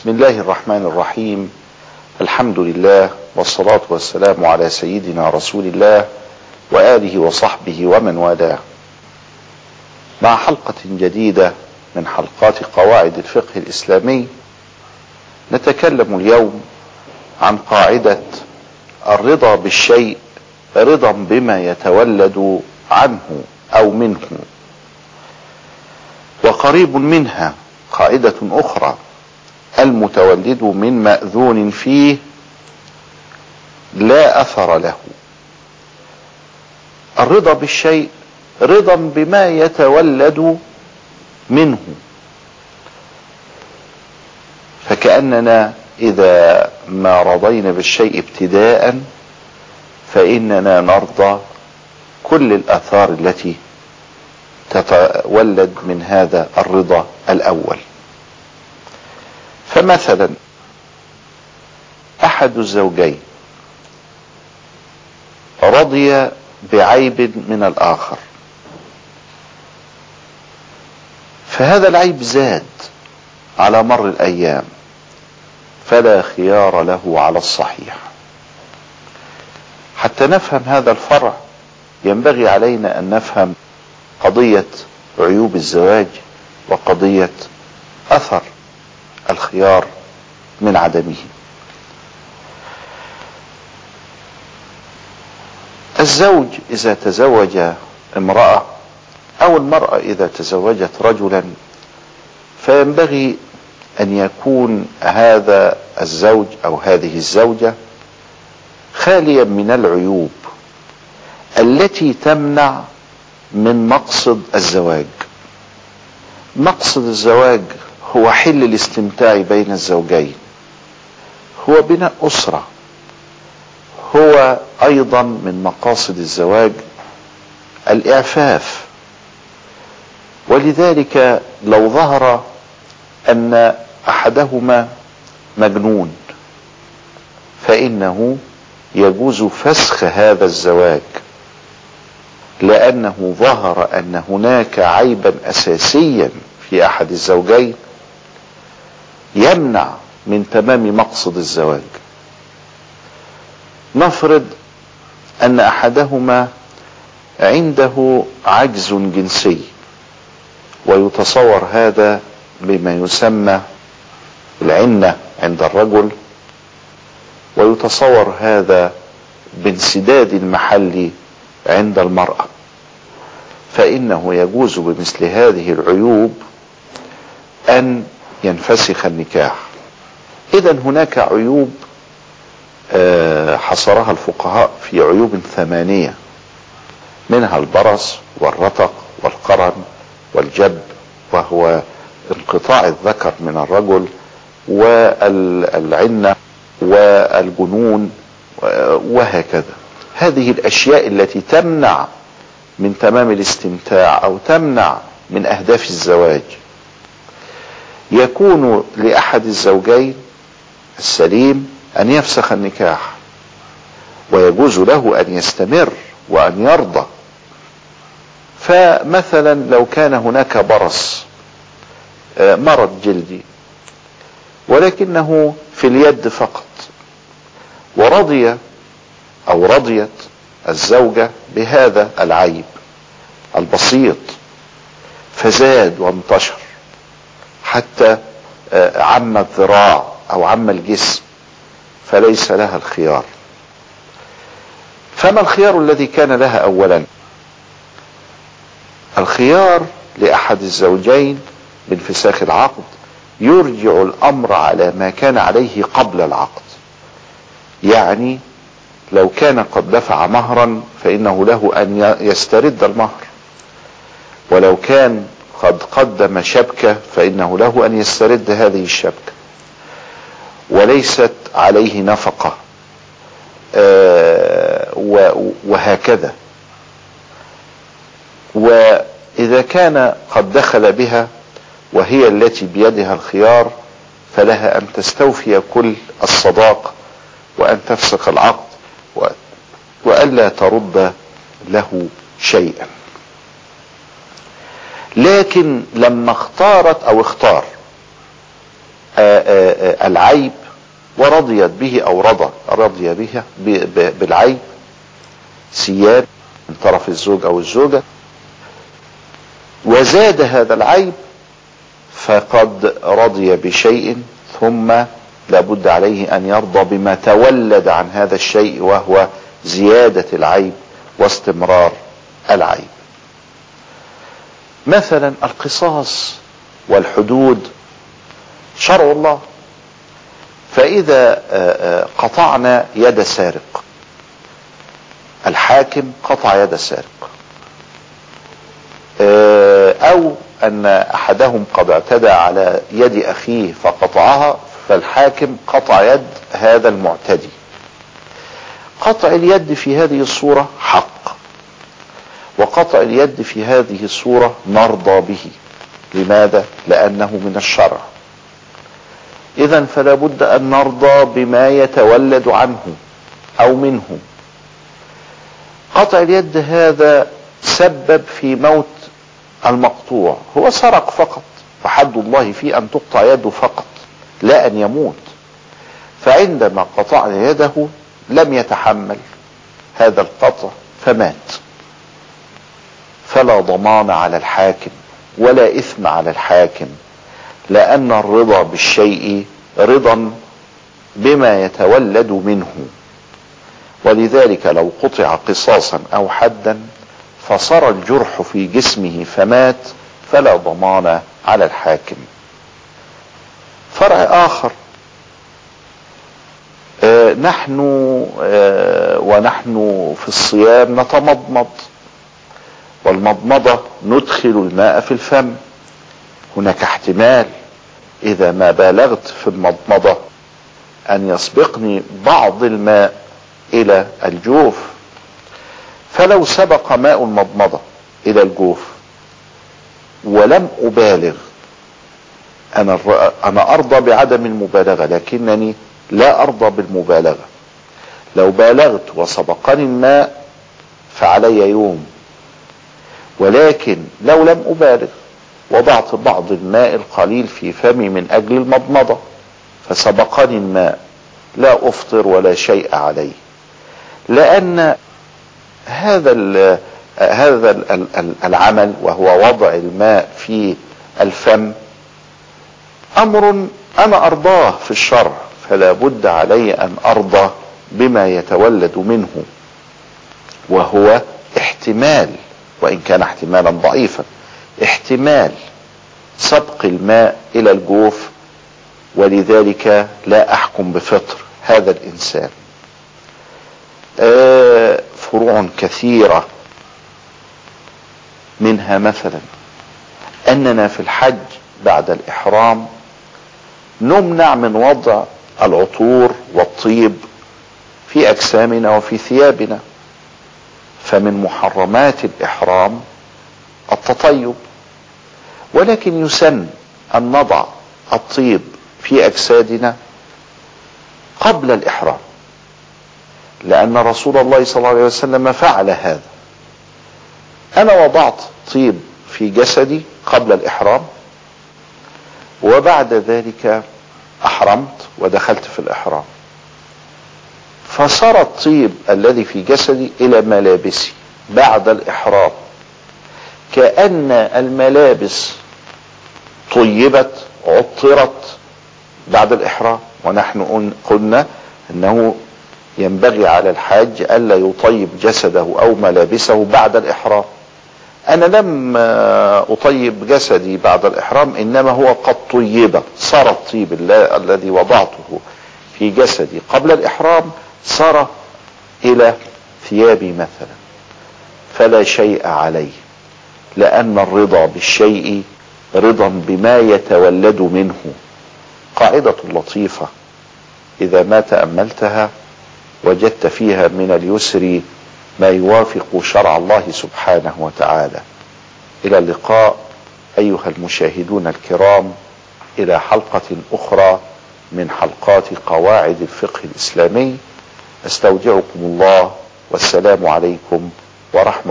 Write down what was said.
بسم الله الرحمن الرحيم. الحمد لله والصلاة والسلام على سيدنا رسول الله وآله وصحبه ومن والاه. مع حلقة جديدة من حلقات قواعد الفقه الإسلامي نتكلم اليوم عن قاعدة الرضا بالشيء رضا بما يتولد عنه أو منه. وقريب منها قاعدة أخرى المتولد من مأذون فيه لا أثر له. الرضا بالشيء رضا بما يتولد منه. فكأننا إذا ما رضينا بالشيء ابتداء فإننا نرضى كل الآثار التي تتولد من هذا الرضا الأول. فمثلا أحد الزوجين رضي بعيب من الآخر. فهذا العيب زاد على مر الأيام فلا خيار له على الصحيح. حتى نفهم هذا الفرع ينبغي علينا أن نفهم قضية عيوب الزواج وقضية أثر الخيار من عدمه. الزوج إذا تزوج امرأة أو المرأة إذا تزوجت رجلا فينبغي أن يكون هذا الزوج أو هذه الزوجة خاليا من العيوب التي تمنع من مقصد الزواج. مقصد الزواج هو حل الاستمتاع بين الزوجين. هو بناء أسرة. هو أيضا من مقاصد الزواج الإعفاف. ولذلك لو ظهر أن أحدهما مجنون فإنه يجوز فسخ هذا الزواج. لأنه ظهر أن هناك عيبا أساسيا في أحد الزوجين يمنع من تمام مقصد الزواج. نفرض أن أحدهما عنده عجز جنسي ويتصور هذا بما يسمى العنة عند الرجل ويتصور هذا بانسداد المحل عند المرأة. فإنه يجوز بمثل هذه العيوب أن ينفسخ النكاح. إذا هناك عيوب حصرها الفقهاء في عيوب ثمانية منها البرص والرتق والقرن والجب وهو انقطاع الذكر من الرجل والعنة والجنون وهكذا. هذه الأشياء التي تمنع من تمام الاستمتاع أو تمنع من أهداف الزواج. يكون لأحد الزوجين السليم أن يفسخ النكاح ويجوز له أن يستمر وأن يرضى. فمثلا لو كان هناك برص مرض جلدي ولكنه في اليد فقط ورضي أو رضيت الزوجة بهذا العيب البسيط فزاد وانتشر. حتى عم الذراع أو عم الجسم فليس لها الخيار. فما الخيار الذي كان لها اولا؟ الخيار لأحد الزوجين بانفساخ العقد. يرجع الأمر على ما كان عليه قبل العقد. يعني لو كان قد دفع مهرا فإنه له أن يسترد المهر. ولو كان قد قدم شبكة فإنه له أن يسترد هذه الشبكة. وليست عليه نفقة. وهكذا. وإذا كان قد دخل بها وهي التي بيدها الخيار فلها أن تستوفي كل الصداق وأن تفسخ العقد وألا ترد له شيئا. لكن لما اختارت أو اختار آآ آآ العيب ورضيت به أو رضى رضي بها بالعيب سيان من طرف الزوج أو الزوجة وزاد هذا العيب فقد رضي بشيء ثم لابد عليه أن يرضى بما تولد عن هذا الشيء وهو زيادة العيب واستمرار العيب. مثلا القصاص والحدود شرع الله. فإذا قطعنا يد سارق الحاكم قطع يد السارق أو أن أحدهم قد اعتدى على يد أخيه فقطعها فالحاكم قطع يد هذا المعتدي. قطع اليد في هذه الصورة حق. وقطع اليد في هذه الصورة نرضى به. لماذا؟ لأنه من الشرع. اذا فلا بد أن نرضى بما يتولد عنه أو منه. قطع اليد هذا سبب في موت المقطوع. هو سرق فقط فحد الله فيه أن تقطع يده فقط لا أن يموت. فعندما قطعنا يده لم يتحمل هذا القطع فمات. فلا ضمان على الحاكم ولا إثم على الحاكم لأن الرضا بالشيء رضا بما يتولد منه. ولذلك لو قطع قصاصا أو حدا فصار الجرح في جسمه فمات فلا ضمان على الحاكم. فرع آخر. آه نحن آه ونحن في الصيام نتمضمض. والمضمضة ندخل الماء في الفم. هناك احتمال إذا ما بالغت في المضمضة أن يسبقني بعض الماء إلى الجوف. فلو سبق ماء المضمضة إلى الجوف ولم أبالغ أنا أنا أرضى بعدم المبالغة لكنني لا أرضى بالمبالغة. لو بالغت وسبقني الماء فعلي يوم. ولكن لو لم أبالغ وضعت بعض الماء القليل في فمي من أجل المضمضة فسبقني الماء لا أفطر ولا شيء علي لأن هذا هذا ال العمل وهو وضع الماء في الفم أمر أنا أرضاه في الشرع فلا بد علي أن أرضى بما يتولد منه وهو احتمال. وإن كان احتمالا ضعيفا. احتمال سبق الماء إلى الجوف ولذلك لا أحكم بفطر هذا الإنسان. آه فروع كثيرة منها مثلا أننا في الحج بعد الإحرام نمنع من وضع العطور والطيب في أجسامنا وفي ثيابنا. فمن محرمات الإحرام التطيب. ولكن يسن أن نضع الطيب في أجسادنا قبل الإحرام لأن رسول الله صلى الله عليه وسلم فعل هذا. أنا وضعت طيب في جسدي قبل الإحرام وبعد ذلك أحرمت ودخلت في الإحرام. فصار الطيب الذي في جسدي إلى ملابسي بعد الإحرام. كأن الملابس طيبت عطرت بعد الإحرام. ونحن قلنا أنه ينبغي على الحاج ألا يطيب جسده أو ملابسه بعد الإحرام. أنا لم أطيب جسدي بعد الإحرام إنما هو قد طيب. صار الطيب الذي وضعته في جسدي قبل الإحرام صار إلى ثيابي مثلا فلا شيء عليه لأن الرضا بالشيء رضا بما يتولد منه. قاعدة لطيفة إذا ما تأملتها وجدت فيها من اليسر ما يوافق شرع الله سبحانه وتعالى. إلى اللقاء أيها المشاهدون الكرام إلى حلقة أخرى من حلقات قواعد الفقه الإسلامي. أستودعكم الله والسلام عليكم ورحمة